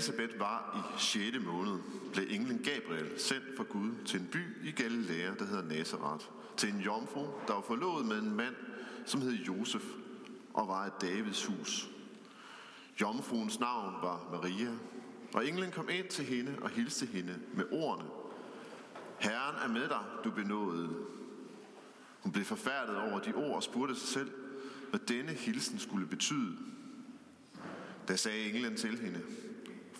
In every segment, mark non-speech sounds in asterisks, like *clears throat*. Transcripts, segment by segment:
Elisabeth var i 6. måned, blev englen Gabriel sendt fra Gud til en by i Galilea, der hedder Nazareth, til en jomfru, der var forlovet med en mand, som hed Josef, og var af Davids hus. Jomfruens navn var Maria, og englen kom ind til hende og hilste hende med ordene. Herren er med dig, du benåede. Hun blev forfærdet over de ord og spurgte sig selv, hvad denne hilsen skulle betyde. Da sagde englen til hende,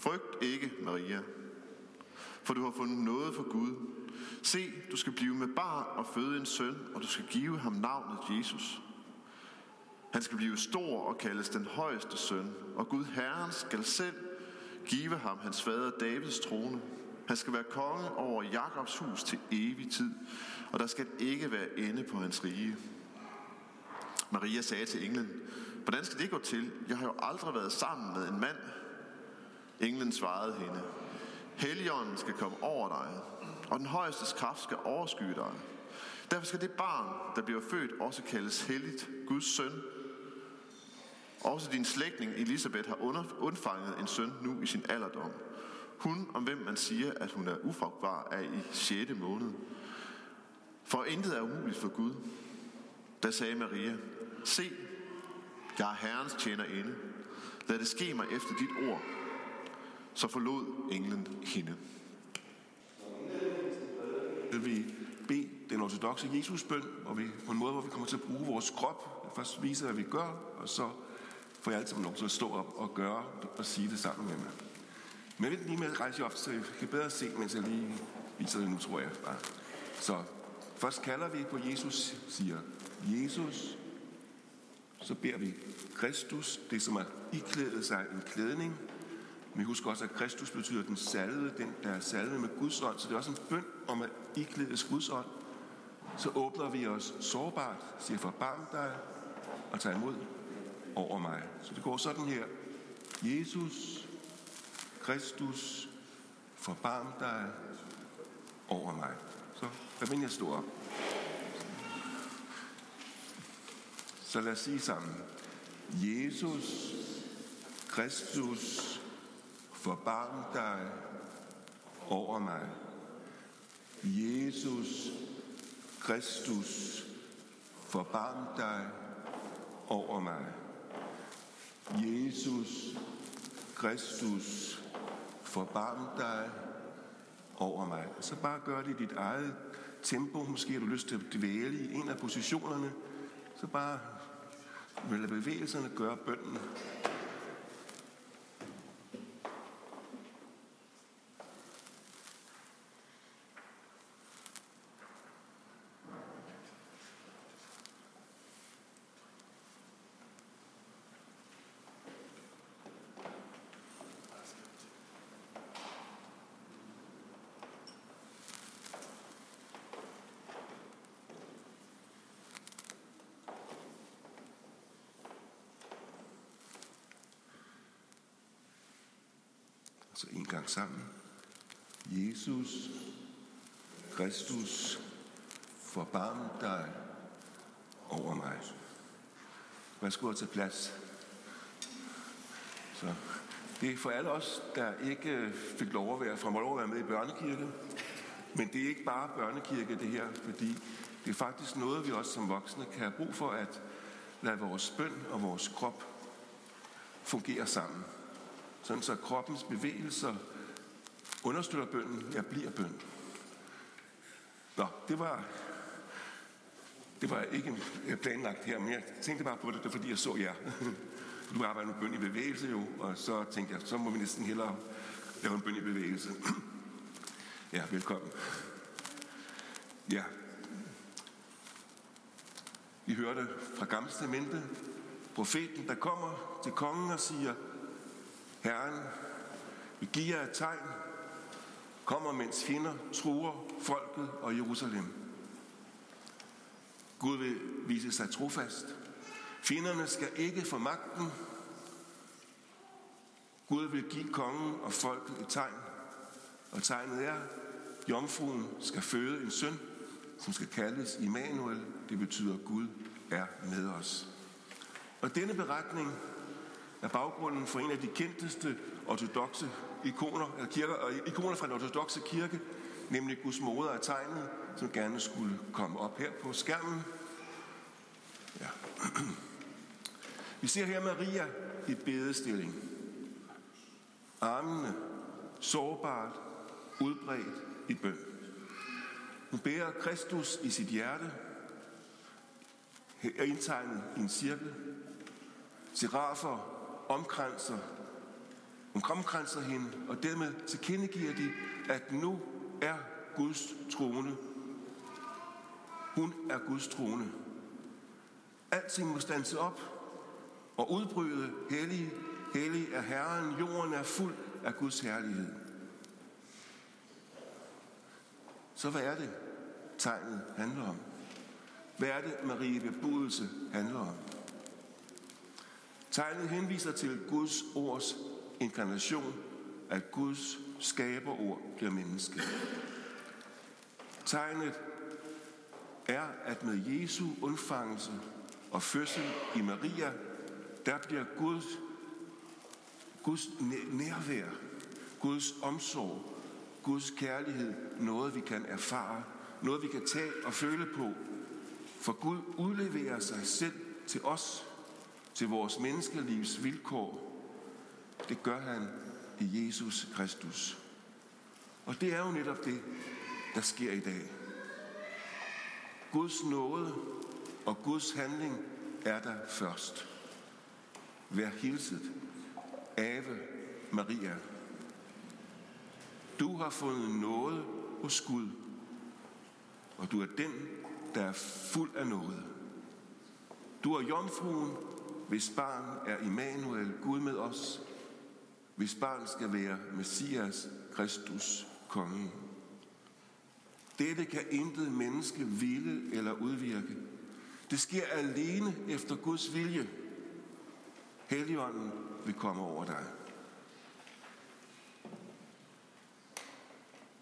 Frygt ikke, Maria, for du har fundet noget for Gud. Se, du skal blive med barn og føde en søn, og du skal give ham navnet Jesus. Han skal blive stor og kaldes den højeste søn, og Gud Herren skal selv give ham hans fader Davids trone. Han skal være konge over Jakobs hus til evig tid, og der skal ikke være ende på hans rige. Maria sagde til englen, hvordan skal det gå til? Jeg har jo aldrig været sammen med en mand. Englen svarede hende, Helligånden skal komme over dig, og den højeste kraft skal overskyde dig. Derfor skal det barn, der bliver født, også kaldes helligt, Guds søn. Også din slægtning Elisabeth har undfanget en søn nu i sin alderdom. Hun, om hvem man siger, at hun er ufrugtbar, er i 6. måned. For intet er umuligt for Gud. Da sagde Maria, se, jeg er Herrens tjener inde. Lad det ske mig efter dit ord. Så forlod englen hende. Vil vi bede den ortodoxe Jesusbøn, og vi, på en måde, hvor vi kommer til at bruge vores krop. Først vise, hvad vi gør, og så får jeg altid lov til at stå op og gøre og sige det sammen med mig. Men vent lige med at rejse op, så jeg kan bedre se, mens jeg lige viser det nu, tror jeg bare. Så først kalder vi på Jesus, siger Jesus. Så beder vi Kristus, det som er iklædet sig en klædning. Men husk også, at Kristus betyder den salve, den der er salve med Guds ånd. Så det er også en bøn om at iklædes Guds ånd. Så åbner vi os sårbart, siger forbarm dig og tager imod over mig. Så det går sådan her. Jesus, Kristus, forbarm dig over mig. Så hvad vil jeg stå op? Så lad os sige sammen. Jesus, Kristus, forbarm dig over mig. Jesus, Kristus, forbarm dig over mig. Jesus, Kristus, forbarm dig over mig. Så bare gør det i dit eget tempo. Måske har du lyst til at dvæle i en af positionerne. Så bare lad bevægelserne gøre bønden. Så en gang sammen. Jesus, Kristus, forbarm dig over mig. Værsgo at tage plads. Så det er for alle os, der ikke fik lov at være, fra lov at være med i børnekirke. Men det er ikke bare børnekirke, det her, fordi det er faktisk noget, vi også som voksne kan have brug for at lade vores bøn og vores krop fungere sammen sådan så kroppens bevægelser understøtter bønden, jeg bliver bøn. Nå, det var, det var ikke planlagt her, men jeg tænkte bare på det, det fordi jeg så jer. *laughs* Du arbejder med bøn i bevægelse jo, og så tænkte jeg, så må vi næsten hellere lave en bøn i bevægelse. *clears throat* Ja, velkommen. Ja. Vi hørte fra Gamle Testamente, profeten, der kommer til kongen og siger, Herren, vi giver jer et tegn. Kommer, mens fjender truer folket og Jerusalem. Gud vil vise sig trofast. Fjenderne skal ikke få magten. Gud vil give kongen og folket et tegn. Og tegnet er, jomfruen skal føde en søn, som skal kaldes Immanuel. Det betyder, at Gud er med os. Og denne beretning er baggrunden for en af de kendteste ortodoxe ikoner, eller kirker, øh, ikoner fra den ortodoxe kirke, nemlig Guds moder af tegnet, som gerne skulle komme op her på skærmen. Ja. *clears throat* Vi ser her Maria i bedestilling. Armene sårbart, udbredt i bøn. Hun bærer Kristus i sit hjerte, er indtegnet i en cirkel. Serafer omkranser, omkranser hende, og dermed tilkendegiver de, at nu er Guds trone. Hun er Guds trone. Alting må standse op og udbryde, hellig, hellig er Herren, jorden er fuld af Guds herlighed. Så hvad er det, tegnet handler om? Hvad er det, Marie bebudelse handler om? Tegnet henviser til Guds ords inkarnation, at Guds skaberord bliver menneske. Tegnet er, at med Jesu undfangelse og fødsel i Maria, der bliver Guds, Guds nærvær, Guds omsorg, Guds kærlighed noget, vi kan erfare, noget, vi kan tage og føle på. For Gud udleverer sig selv til os, til vores menneskelivs vilkår. Det gør han i Jesus Kristus. Og det er jo netop det, der sker i dag. Guds nåde og Guds handling er der først. Vær hilset. Ave Maria. Du har fundet noget hos Gud, og du er den, der er fuld af noget. Du er jomfruen, hvis barn er Immanuel, Gud med os, hvis barn skal være Messias, Kristus, konge. Dette kan intet menneske ville eller udvirke. Det sker alene efter Guds vilje. Helligånden vil komme over dig.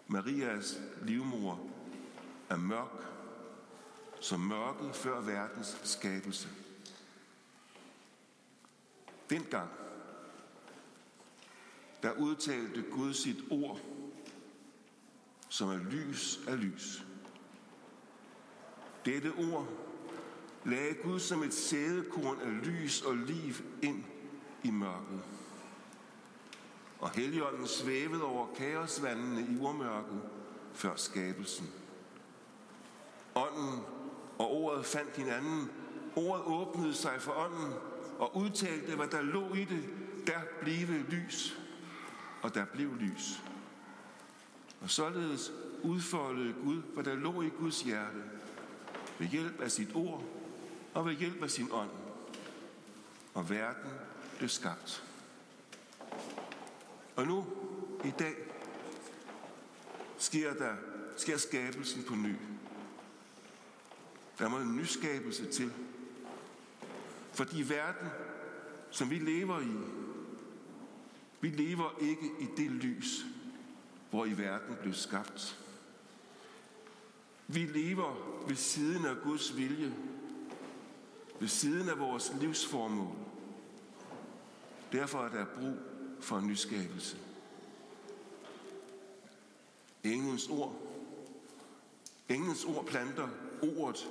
Marias livmor er mørk, som mørket før verdens skabelse. Dengang, der udtalte Gud sit ord, som er lys af lys. Dette ord lagde Gud som et sædekorn af lys og liv ind i mørket. Og Helligånden svævede over kaosvandene i urmørket før skabelsen. Ånden og ordet fandt hinanden. Ordet åbnede sig for ånden og udtalte, hvad der lå i det. Der blev lys, og der blev lys. Og således udfoldede Gud, hvad der lå i Guds hjerte, ved hjælp af sit ord og ved hjælp af sin ånd. Og verden blev skabt. Og nu, i dag, sker der sker skabelsen på ny. Der må en nyskabelse til. Fordi verden, som vi lever i, vi lever ikke i det lys, hvor i verden blev skabt. Vi lever ved siden af Guds vilje, ved siden af vores livsformål. Derfor er der brug for en nyskabelse. Englens ord. Englens ord planter ordet,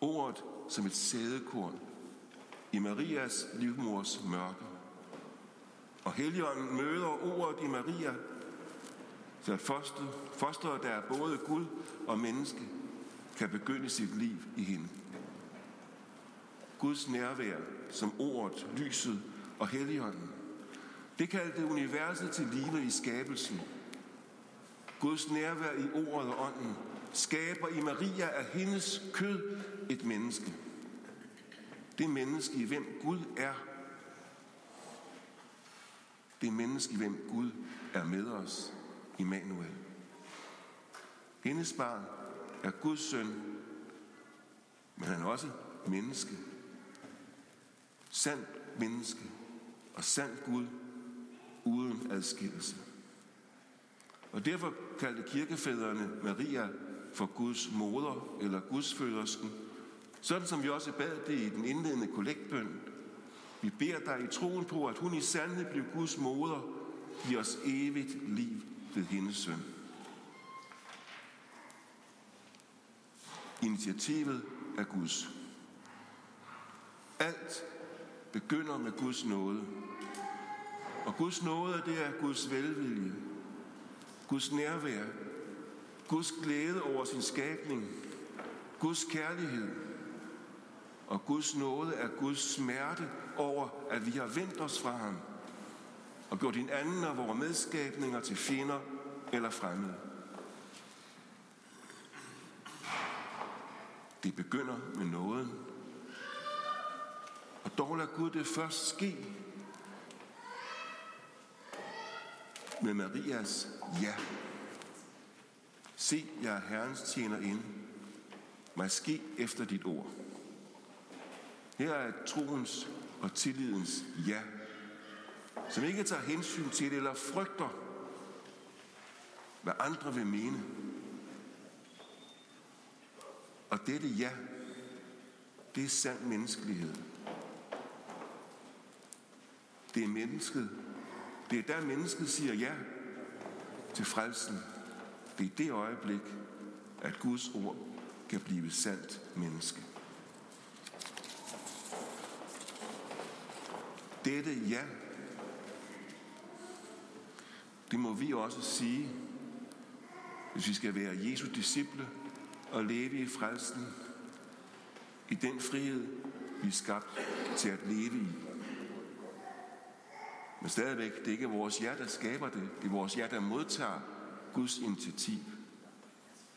ordet som et sædekorn i Marias livmors mørke. Og Helligånden møder ordet i Maria, så foster, fosteret, der er både Gud og menneske, kan begynde sit liv i hende. Guds nærvær som ordet, lyset og Helligånden. Det kaldte universet til live i skabelsen. Guds nærvær i ordet og ånden skaber i Maria af hendes kød et menneske. Det menneske, i hvem Gud er. Det menneske, i hvem Gud er med os. Immanuel. Hendes barn er Guds søn, men han er også menneske. Sandt menneske og sandt Gud uden adskillelse. Og derfor kaldte kirkefædrene Maria for Guds moder eller Guds fødersken, sådan som vi også bad det i den indledende kollektbøn. Vi beder dig i troen på, at hun i sandhed blev Guds moder, giv os evigt liv ved hendes søn. Initiativet er Guds. Alt begynder med Guds nåde. Og Guds nåde, det er Guds velvilje, Guds nærvær, Guds glæde over sin skabning, Guds kærlighed. Og Guds nåde er Guds smerte over, at vi har vendt os fra ham og gjort anden af vores medskabninger til fjender eller fremmede. Det begynder med nåden. Og dog lader Gud det først ske med Marias ja. Se, jeg er Herrens tjener ind. Mig ske efter dit ord. Her er troens og tillidens ja, som ikke tager hensyn til eller frygter, hvad andre vil mene. Og dette ja, det er sand menneskelighed. Det er mennesket. Det er der mennesket siger ja til frelsen. Det er det øjeblik, at Guds ord kan blive sandt menneske. Dette ja, det må vi også sige, hvis vi skal være Jesu disciple og leve i frelsen, i den frihed, vi er skabt til at leve i. Men stadigvæk, det er ikke vores hjerte, der skaber det. Det er vores hjerte, der modtager Guds initiativ.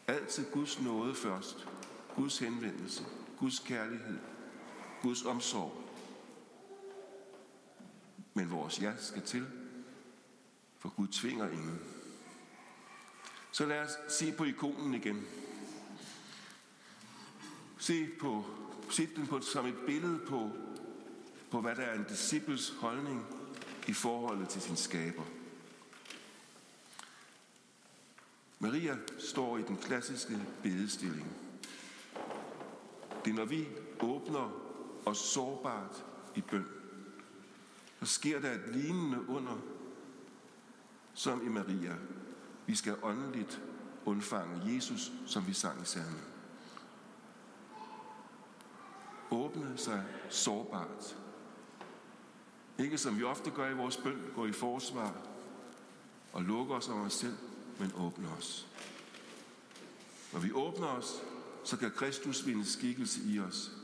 Altid Guds nåde først. Guds henvendelse. Guds kærlighed. Guds omsorg. Men vores ja skal til, for Gud tvinger ingen. Så lad os se på ikonen igen. Se på, se den på, som et billede på, på, hvad der er en disciples holdning i forholdet til sin skaber. Maria står i den klassiske bedestilling. Det er når vi åbner os sårbart i bøn, så sker der et lignende under, som i Maria. Vi skal åndeligt undfange Jesus, som vi sang i salmen. Åbne sig sårbart. Ikke som vi ofte gør i vores bøn, går i forsvar og lukker os om os selv, men åbner os. Når vi åbner os, så kan Kristus vinde skikkelse i os.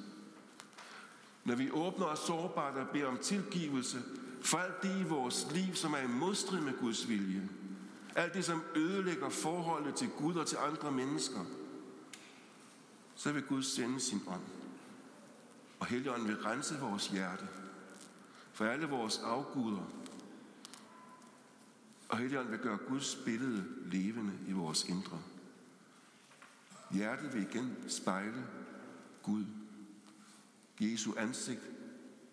Når vi åbner os sårbart og beder om tilgivelse for alt det i vores liv, som er i modstrid med Guds vilje, alt det, som ødelægger forholdet til Gud og til andre mennesker, så vil Gud sende sin ånd. Og Helligånden vil rense vores hjerte for alle vores afguder. Og Helligånden vil gøre Guds billede levende i vores indre. Hjertet vil igen spejle Gud. Jesu ansigt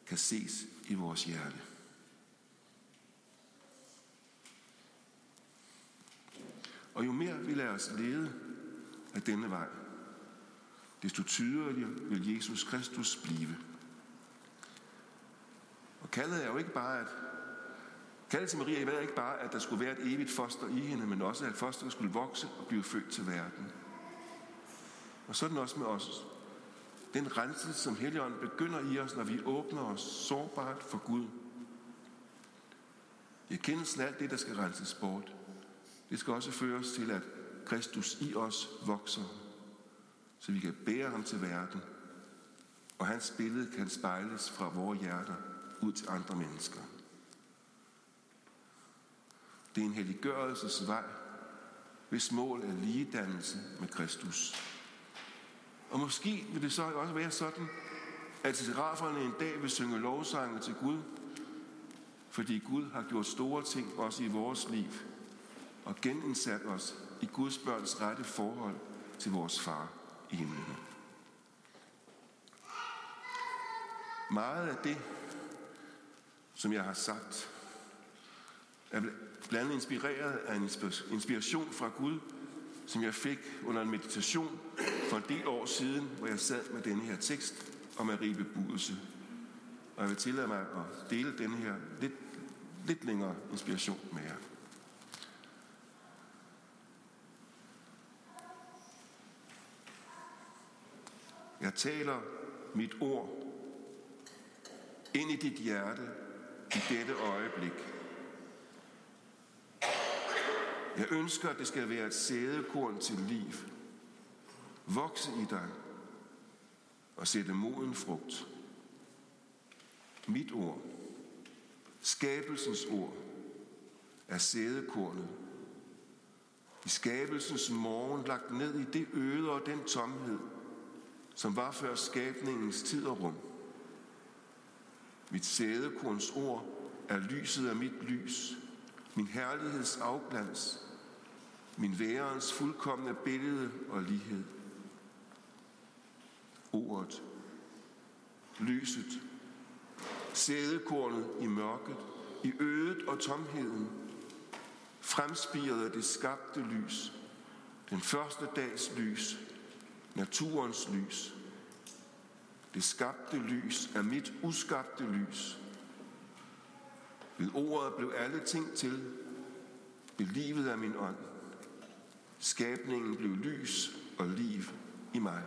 kan ses i vores hjerte. Og jo mere vi lader os lede af denne vej, desto tydeligere vil Jesus Kristus blive. Og kaldet er jo ikke bare, at kaldet til Maria var ikke bare, at der skulle være et evigt foster i hende, men også, at fosteret skulle vokse og blive født til verden. Og sådan også med os. Den renselse, som Helligånden begynder i os, når vi åbner os sårbart for Gud. Jeg kender alt det, der skal renses bort. Det skal også føre os til, at Kristus i os vokser, så vi kan bære ham til verden, og hans billede kan spejles fra vores hjerter ud til andre mennesker. Det er en helliggørelsesvej, hvis mål er ligedannelse med Kristus. Og måske vil det så også være sådan, at seraferne en dag vil synge lovsange til Gud, fordi Gud har gjort store ting også i vores liv, og genindsat os i Guds børns rette forhold til vores far i himlen. Meget af det, som jeg har sagt, er blandt andet inspireret af en inspiration fra Gud, som jeg fik under en meditation for en del år siden, hvor jeg sad med denne her tekst om at ribe budelse. Og jeg vil tillade mig at dele den her lidt, lidt længere inspiration med jer. Jeg taler mit ord ind i dit hjerte i dette øjeblik. Jeg ønsker, at det skal være et sædekorn til liv. Vokse i dig og sætte moden frugt. Mit ord, skabelsens ord, er sædekornet. I skabelsens morgen lagt ned i det øde og den tomhed, som var før skabningens tid og rum. Mit sædekorns ord er lyset af mit lys, min herligheds afglans, min værens fuldkommende billede og lighed. Ordet, lyset, sædekornet i mørket, i ødet og tomheden, fremspiret af det skabte lys, den første dags lys, naturens lys. Det skabte lys er mit uskabte lys. Ved ordet blev alle ting til. Ved livet af min ånd. Skabningen blev lys og liv i mig.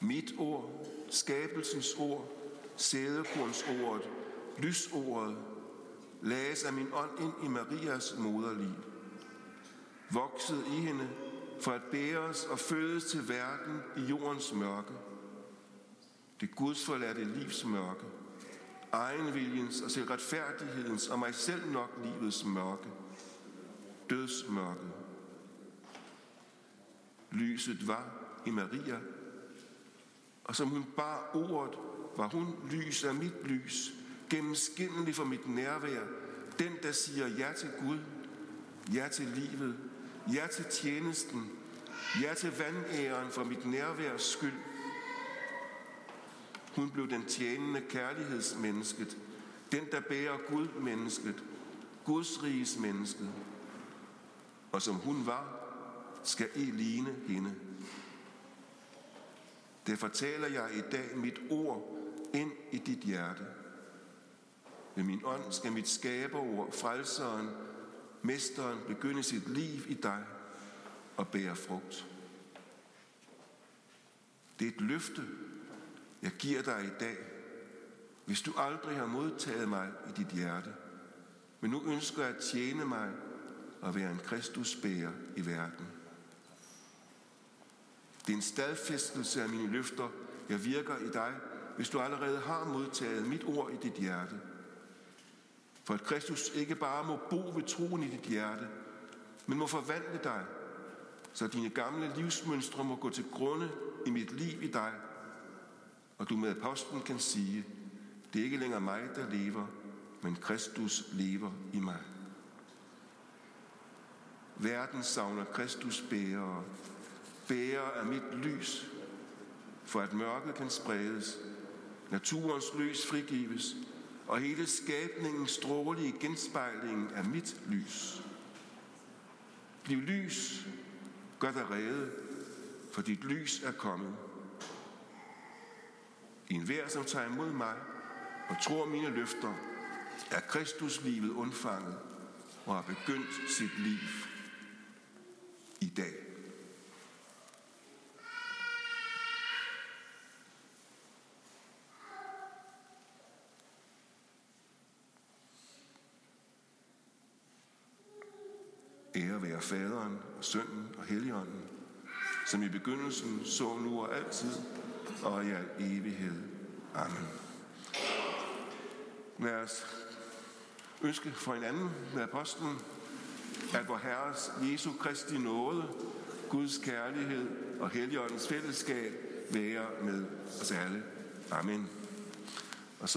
Mit ord, skabelsens ord, sædekornsordet, lysordet, lagdes af min ånd ind i Marias moderliv. Voksede i hende for at bære os og fødes til verden i jordens mørke. Det gudsforladte livs mørke, egenviljens og selvretfærdighedens og mig selv nok livets mørke, dødsmørket. Lyset var i Maria, og som hun bar ordet, var hun lys af mit lys, gennemskinnelig for mit nærvær, den, der siger ja til Gud, ja til livet, ja til tjenesten, ja til vandæren for mit nærværs skyld. Hun blev den tjenende kærlighedsmennesket, den, der bærer Gud mennesket, Guds riges mennesket. Og som hun var, skal I ligne hende. Derfor taler jeg i dag mit ord ind i dit hjerte. Med min ånd skal mit skaberord, frelseren, mesteren, begynde sit liv i dig og bære frugt. Det er et løfte, jeg giver dig i dag, hvis du aldrig har modtaget mig i dit hjerte, men nu ønsker at tjene mig at være en Kristusbærer i verden. Det er en stadfæstelse af mine løfter, jeg virker i dig, hvis du allerede har modtaget mit ord i dit hjerte. For at Kristus ikke bare må bo ved troen i dit hjerte, men må forvandle dig, så dine gamle livsmønstre må gå til grunde i mit liv i dig, og du med apostlen kan sige, det er ikke længere mig, der lever, men Kristus lever i mig. Verden savner Kristus bærer, bærer af mit lys, for at mørket kan spredes, naturens lys frigives, og hele skabningens strålige genspejling af mit lys. Bliv lys, gør dig rede, for dit lys er kommet. En hver, som tager imod mig og tror mine løfter, er Kristus livet undfanget og har begyndt sit liv dag. Ære være faderen og sønnen og helligånden, som i begyndelsen så nu og altid og i al evighed. Amen. Lad os ønske for hinanden med apostlen, at vor Herres Jesu Kristi nåde, Guds kærlighed og Helligåndens fællesskab være med os alle. Amen.